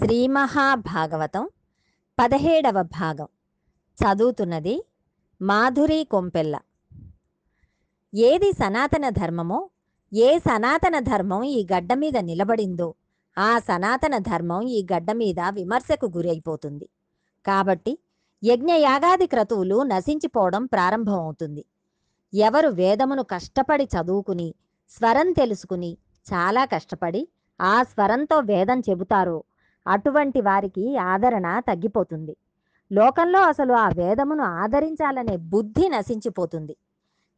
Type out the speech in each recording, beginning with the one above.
శ్రీ మహాభాగవతం పదిహేడవ భాగం. చదువుతున్నది మాధురి కొంపెల్ల. ఏది సనాతన ధర్మమో ఏ సనాతన ధర్మం ఈ గడ్డ మీద నిలబడిందో ఆ సనాతన ధర్మం ఈ గడ్డ మీద విమర్శకు గురైపోతుంది. కాబట్టి యజ్ఞయాగాది క్రతువులు నశించిపోవడం ప్రారంభమవుతుంది. ఎవరు వేదమును కష్టపడి చదువుకుని స్వరం తెలుసుకుని చాలా కష్టపడి ఆ స్వరంతో వేదం చెబుతారో అటువంటి వారికి ఆదరణ తగ్గిపోతుంది. లోకంలో అసలు ఆ వేదమును ఆదరించాలనే బుద్ధి నశించిపోతుంది.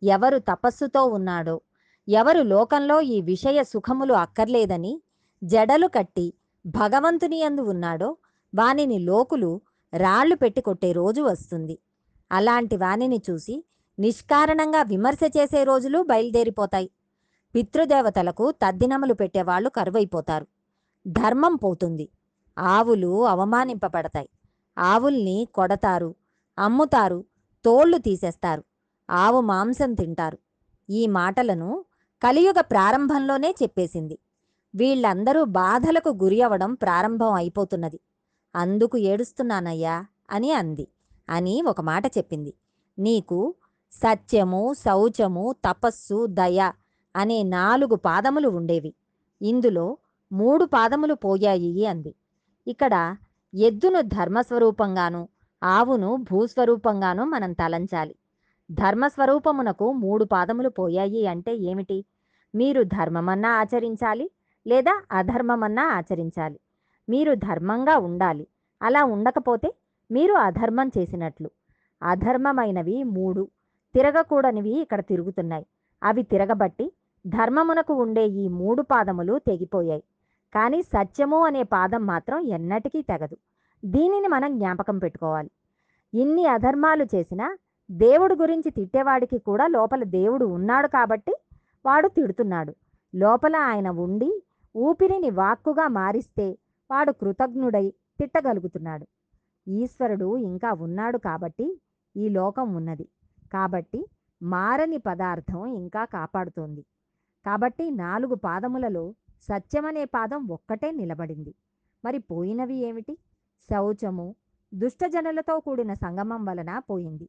ఎవరు తపస్సుతో ఉన్నాడో ఎవరు లోకంలో ఈ విషయ సుఖములు అక్కర్లేదని జడలు కట్టి భగవంతుని యందు ఉన్నాడో వానిని లోకులు రాళ్ళు పెట్టి కొట్టే రోజు వస్తుంది. అలాంటి వానిని చూసి నిష్కారణంగా విమర్శ చేసే రోజులు బయలుదేరిపోతాయి. పితృదేవతలకు తద్దినములు పెట్టేవాళ్ళు కరువైపోతారు. ధర్మం పోతుంది. ఆవులు అవమానింపబడతాయి. ఆవుల్ని కొడతారు అమ్ముతారు తోళ్ళు తీసేస్తారు ఆవు మాంసం తింటారు. ఈ మాటలను కలియుగ ప్రారంభంలోనే చెప్పేసింది. వీళ్ళందరూ బాధలకు గురి అవ్వడం ప్రారంభం అయిపోతున్నది. అందుకు ఏడుస్తున్నానయ్యా అని అంది. అని ఒక మాట చెప్పింది. నీకు సత్యము శౌచము తపస్సు దయ అనే నాలుగు పాదములు ఉండేవి. ఇందులో మూడు పాదములు పోయాయి అంది. ఇక్కడ ఎద్దును ధర్మస్వరూపంగాను ఆవును భూస్వరూపంగాను మనం తలంచాలి. ధర్మస్వరూపమునకు మూడు పాదములు పోయాయి అంటే ఏమిటి? మీరు ధర్మమన్నా ఆచరించాలి లేదా అధర్మమన్నా ఆచరించాలి. మీరు ధర్మంగా ఉండాలి. అలా ఉండకపోతే మీరు అధర్మం చేసినట్లు. అధర్మమైనవి మూడు. తిరగకూడనివి ఇక్కడ తిరుగుతున్నాయి. అవి తిరగబట్టి ధర్మమునకు ఉండే ఈ మూడు పాదములు తెగిపోయాయి. కానీ సత్యము అనే పాదం మాత్రం ఎన్నటికీ తెగదు. దీనిని మనం జ్ఞాపకం పెట్టుకోవాలి. ఇన్ని అధర్మాలు చేసినా దేవుడు గురించి తిట్టేవాడికి కూడా లోపల దేవుడు ఉన్నాడు కాబట్టి వాడు తిడుతున్నాడు. లోపల ఆయన ఉండి ఊపిరిని వాక్కుగా మారిస్తే వాడు కృతజ్ఞుడై తిట్టగలుగుతున్నాడు. ఈశ్వరుడు ఇంకా ఉన్నాడు కాబట్టి ఈ లోకం ఉన్నది. కాబట్టి మారని పదార్థం ఇంకా కాపాడుతోంది. కాబట్టి నాలుగు పాదములలో సత్యమనే పాదం ఒక్కటే నిలబడింది. మరి పోయినవి ఏమిటి? శౌచము దుష్టజనులతో కూడిన సంగమం వలన పోయింది.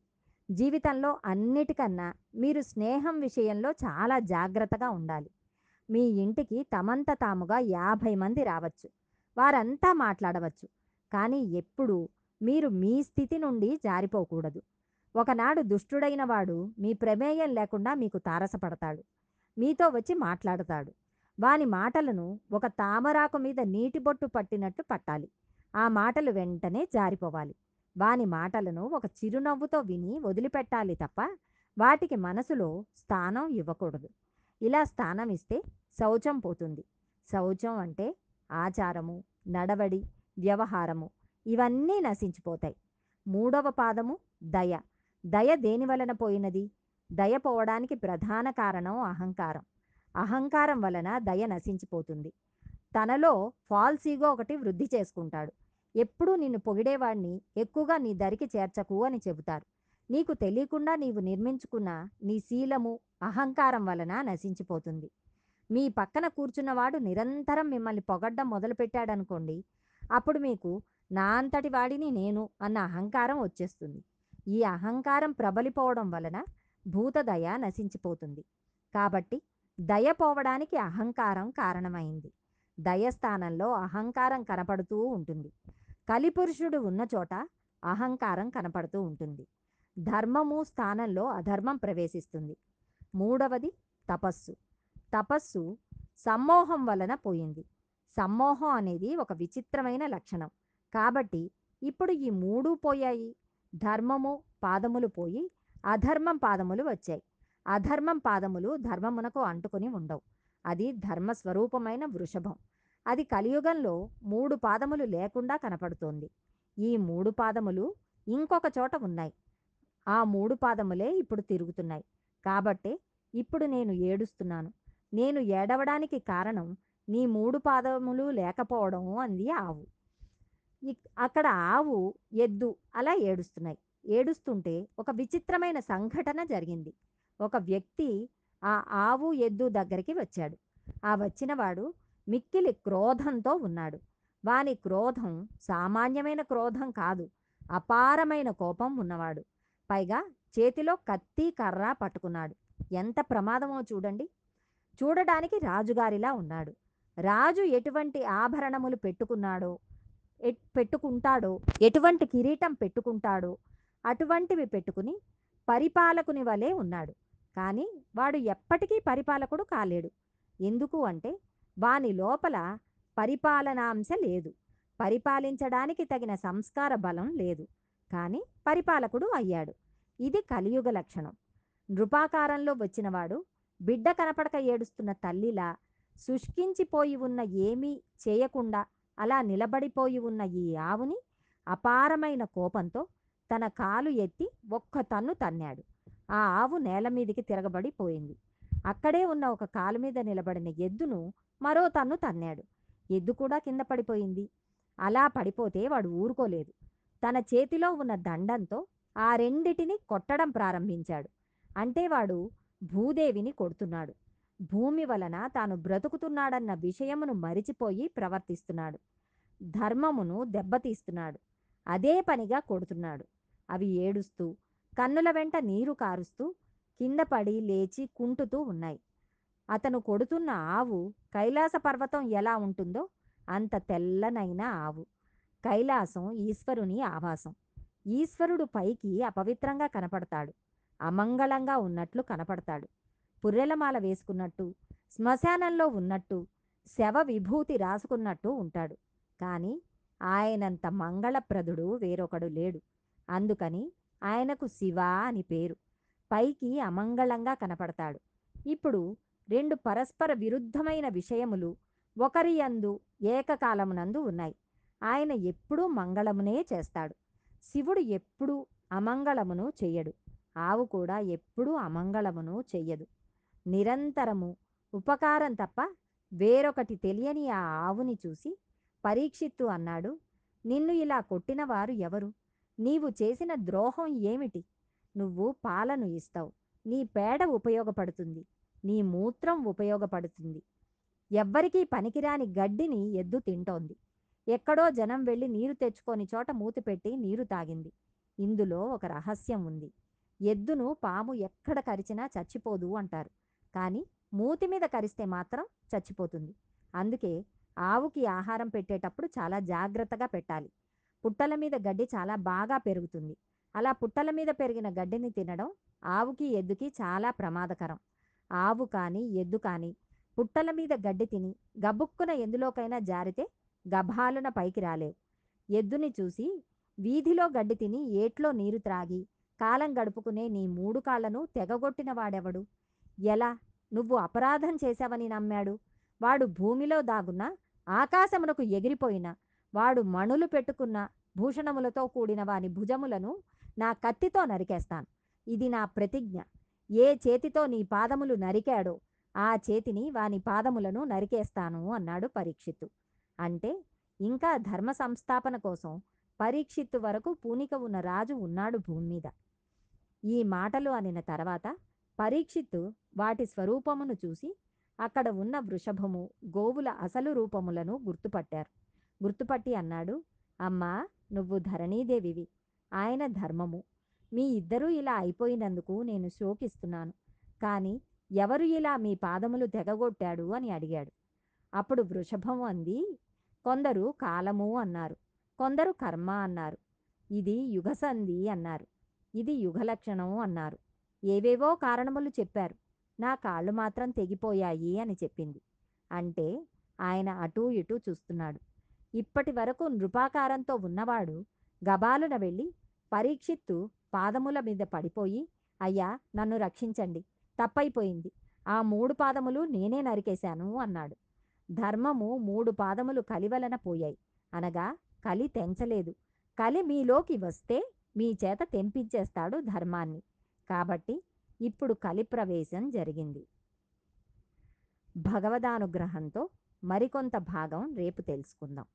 జీవితంలో అన్నిటికన్నా మీరు స్నేహం విషయంలో చాలా జాగ్రత్తగా ఉండాలి. మీ ఇంటికి తమంత తాముగా యాభై మంది రావచ్చు. వారంతా మాట్లాడవచ్చు. కానీ ఎప్పుడూ మీరు మీ స్థితి నుండి జారిపోకూడదు. ఒకనాడు దుష్టుడైన వాడు మీ ప్రమేయం లేకుండా మీకు తారసపడతాడు. మీతో వచ్చి మాట్లాడతాడు. వాని మాటలను ఒక తామరాకు మీద నీటి బొట్టు పట్టినట్టు పట్టాలి. ఆ మాటలు వెంటనే జారిపోవాలి. వాని మాటలను ఒక చిరునవ్వుతో విని వదిలిపెట్టాలి తప్ప వాటికి మనసులో స్థానం ఇవ్వకూడదు. ఇలా స్థానం ఇస్తే శౌచం పోతుంది. శౌచం అంటే ఆచారము నడవడి వ్యవహారము ఇవన్నీ నశించిపోతాయి. మూడవ పాదము దయ. దయ దేని వలన పోయినది? దయ పోవడానికి ప్రధాన కారణం అహంకారం. అహంకారం వలన దయ నశించిపోతుంది. తనలో ఫాల్స్ ఈగో ఒకటి వృద్ధి చేసుకుంటాడు. ఎప్పుడూ నిన్ను పొగిడేవాడిని ఎక్కువగా నీ దరికి చేర్చకు అని చెబుతారు. నీకు తెలియకుండా నీవు నిర్మించుకున్న నీ శీలము అహంకారం వలన నశించిపోతుంది. మీ పక్కన కూర్చున్నవాడు నిరంతరం మిమ్మల్ని పొగడ్డం మొదలుపెట్టాడనుకోండి అప్పుడు మీకు నా అంతటి వాడిని నేను అన్న అహంకారం వచ్చేస్తుంది. ఈ అహంకారం ప్రబలిపోవడం వలన భూతదయ నశించిపోతుంది. కాబట్టి దయ పోవడానికి అహంకారం కారణమైంది. దయ స్థానంలో అహంకారం కనపడుతూ ఉంటుంది. కలిపురుషుడు ఉన్న చోట అహంకారం కనపడుతూ ఉంటుంది. ధర్మము స్థానంలో అధర్మం ప్రవేశిస్తుంది. మూడవది తపస్సు. తపస్సు సమ్మోహం వలన పోయింది. సమ్మోహం అనేది ఒక విచిత్రమైన లక్షణం. కాబట్టి ఇప్పుడు ఈ మూడు పోయాయి. ధర్మము పాదములు పోయి అధర్మం పాదములు వచ్చాయి. అధర్మం పాదములు ధర్మమునకు అంటుకొని ఉండవు. అది ధర్మస్వరూపమైన వృషభం. అది కలియుగంలో మూడు పాదములు లేకుండా కనపడుతోంది. ఈ మూడు పాదములు ఇంకొక చోట ఉన్నాయి. ఆ మూడు పాదములే ఇప్పుడు తిరుగుతున్నాయి. కాబట్టే ఇప్పుడు నేను ఏడుస్తున్నాను. నేను ఏడవడానికి కారణం నీ మూడు పాదములు లేకపోవడం అంది ఆవు. అక్కడ ఆవు ఎద్దు అలా ఏడుస్తున్నాయి. ఏడుస్తుంటే ఒక విచిత్రమైన సంఘటన జరిగింది. ఒక వ్యక్తి ఆ ఆవు ఎద్దు దగ్గరికి వచ్చాడు. ఆ వచ్చినవాడు మిక్కిలి క్రోధంతో ఉన్నాడు. వాని క్రోధం సామాన్యమైన క్రోధం కాదు అపారమైన కోపం ఉన్నవాడు. పైగా చేతిలో కత్తి కర్ర పట్టుకున్నాడు. ఎంత ప్రమాదమో చూడండి. చూడడానికి రాజుగారిలా ఉన్నాడు. రాజు ఎటువంటి ఆభరణములు పెట్టుకున్నాడో పెట్టుకుంటాడో ఎటువంటి కిరీటం పెట్టుకుంటాడో అటువంటివి పెట్టుకుని పరిపాలకుని వలె ఉన్నాడు. కానీ వాడు ఎప్పటికీ పరిపాలకుడు కాలేడు. ఎందుకు అంటే వాని లోపల పరిపాలనాంశ లేదు. పరిపాలించడానికి తగిన సంస్కార బలం లేదు. కానీ పరిపాలకుడు అయ్యాడు. ఇది కలియుగ లక్షణం. నృపాకారంలో వచ్చినవాడు బిడ్డ కనపడక ఏడుస్తున్న తల్లిలా శుష్కించిపోయి ఉన్న ఏమీ చేయకుండా అలా నిలబడిపోయి ఉన్న ఈ ఆవుని అపారమైన కోపంతో తన కాలు ఎత్తి ఒక్క తన్ను తన్నాడు. ఆ ఆవు నేల మీదికి తిరగబడి పోయింది అక్కడే ఉన్న ఒక కాలు మీద నిలబడిన ఎద్దును మరో తన్ను తన్నాడు. ఎద్దు కూడా కింద పడిపోయింది. అలా పడిపోతే వాడు ఊరుకోలేదు. తన చేతిలో ఉన్న దండంతో ఆ రెండిటిని కొట్టడం ప్రారంభించాడు. అంటే వాడు భూదేవిని కొడుతున్నాడు. భూమి వలన తాను బ్రతుకుతున్నాడన్న విషయమును మరిచిపోయి ప్రవర్తిస్తున్నాడు. ధర్మమును దెబ్బతీస్తున్నాడు. అదే పనిగా కొడుతున్నాడు. అవి ఏడుస్తూ కన్నుల వెంట నీరు కారుస్తూ కింద పడి లేచి కుంటుతూ ఉన్నాయి. అతను కొడుతున్న ఆవు కైలాస పర్వతం ఎలా ఉంటుందో అంత తెల్లనైన ఆవు. కైలాసం ఈశ్వరుని ఆవాసం. ఈశ్వరుడు పైకి అపవిత్రంగా కనపడతాడు. అమంగళంగా ఉన్నట్లు కనపడతాడు. పుర్రెలమాల వేసుకున్నట్టు శ్మశానంలో ఉన్నట్టు శవ విభూతి రాసుకున్నట్టు ఉంటాడు. కానీ ఆయనంత మంగళప్రదుడు వేరొకడు లేడు. అందుకని ఆయనకు శివ అని పేరు. పైకి అమంగళంగా కనపడతాడు. ఇప్పుడు రెండు పరస్పర విరుద్ధమైన విషయములు ఒకరి యందు ఏకకాలమునందు ఉన్నాయి. ఆయన ఎప్పుడూ మంగళమునే చేస్తాడు. శివుడు ఎప్పుడూ అమంగళమును చెయ్యడు. ఆవు కూడా ఎప్పుడూ అమంగళమును చెయ్యదు. నిరంతరము ఉపకారం తప్ప వేరొకటి తెలియని ఆ ఆవుని చూసి పరీక్షిత్తు అన్నాడు నిన్ను ఇలా కొట్టినవారు ఎవరు? నీవు చేసిన ద్రోహం ఏమిటి? నువ్వు పాలను ఇస్తావు. నీ పేడ ఉపయోగపడుతుంది. నీ మూత్రం ఉపయోగపడుతుంది. ఎవ్వరికీ పనికిరాని గడ్డిని ఎద్దు తింటోంది. ఎక్కడో జనం వెళ్ళి నీరు తెచ్చుకొని చోట మూతి పెట్టి నీరు తాగింది. ఇందులో ఒక రహస్యం ఉంది. ఎద్దును పాము ఎక్కడ కరిచినా చచ్చిపోదు అంటారు. కానీ మూతి మీద కరిస్తే మాత్రం చచ్చిపోతుంది. అందుకే ఆవుకి ఆహారం పెట్టేటప్పుడు చాలా జాగ్రత్తగా పెట్టాలి. పుట్టల మీద గడ్డి చాలా బాగా పెరుగుతుంది. అలా పుట్టల మీద పెరిగిన గడ్డిని తినడం ఆవుకి ఎద్దుకి చాలా ప్రమాదకరం. ఆవు కానీ ఎద్దు కానీ పుట్టల మీద గడ్డి తిని గబుక్కున ఎందులోకైనా జారితే గభాలున పైకి రాలేవు. ఎద్దుని చూసి వీధిలో గడ్డి తిని ఏట్లో నీరు త్రాగి కాలం గడుపుకునే నీ మూడు కాళ్ళను తెగగొట్టిన వాడెవడు? ఎలా? నువ్వు అపరాధం చేశావని నమ్మాడు? వాడు భూమిలో దాగున్నా ఆకాశమునకు ఎగిరిపోయిన వాడు మణులు పెట్టుకున్న భూషణములతో కూడిన వాని భుజములను నా కత్తితో నరికేస్తాను. ఇది నా ప్రతిజ్ఞ. ఏ చేతితో నీ పాదములు నరికాడో ఆ చేతిని వాని పాదములను నరికేస్తాను అన్నాడు పరీక్షిత్తు. అంటే ఇంకా ధర్మ సంస్థాపన కోసం పరీక్షిత్తు వరకు పూనిక ఉన్న రాజు ఉన్నాడు భూమి మీద. ఈ మాటలు అనిన తర్వాత పరీక్షిత్తు వాటి స్వరూపమును చూసి అక్కడ ఉన్న వృషభము గోవుల అసలు రూపములను గుర్తుపట్టారు. గుర్తుపట్టి అన్నాడు. అమ్మా నువ్వు ధరణీదేవివి. ఆయన ధర్మము. మీ ఇద్దరూ ఇలా అయిపోయినందుకు నేను శోకిస్తున్నాను. కానీ ఎవరు ఇలా మీ పాదములు తెగగొట్టాడు అని అడిగాడు. అప్పుడు వృషభం అంది కొందరు కాలము అన్నారు. కొందరు కర్మ అన్నారు. ఇది యుగసంధి అన్నారు. ఇది యుగలక్షణం అన్నారు. ఏవేవో కారణములు చెప్పారు. నా కాళ్ళు మాత్రం తెగిపోయాయి అని చెప్పింది. అంటే ఆయన అటూ ఇటూ చూస్తున్నాడు. ఇప్పటి వరకు నృపాకారంతో ఉన్నవాడు గబాలున వెళ్ళి పరీక్షిత్తు పాదముల మీద పడిపోయి అయ్యా నన్ను రక్షించండి. తప్పైపోయింది. ఆ మూడు పాదములు నేనే నరికేశాను అన్నాడు. ధర్మము మూడు పాదములు కలివలన పోయాయి. అనగా కలి తెంచలేదు. కలి మీలోకి వస్తే మీ చేత తెంపించేస్తాడు ధర్మాన్ని. కాబట్టి ఇప్పుడు కలి ప్రవేశం జరిగింది. భగవదానుగ్రహంతో మరికొంత భాగం రేపు తెలుసుకుందాం.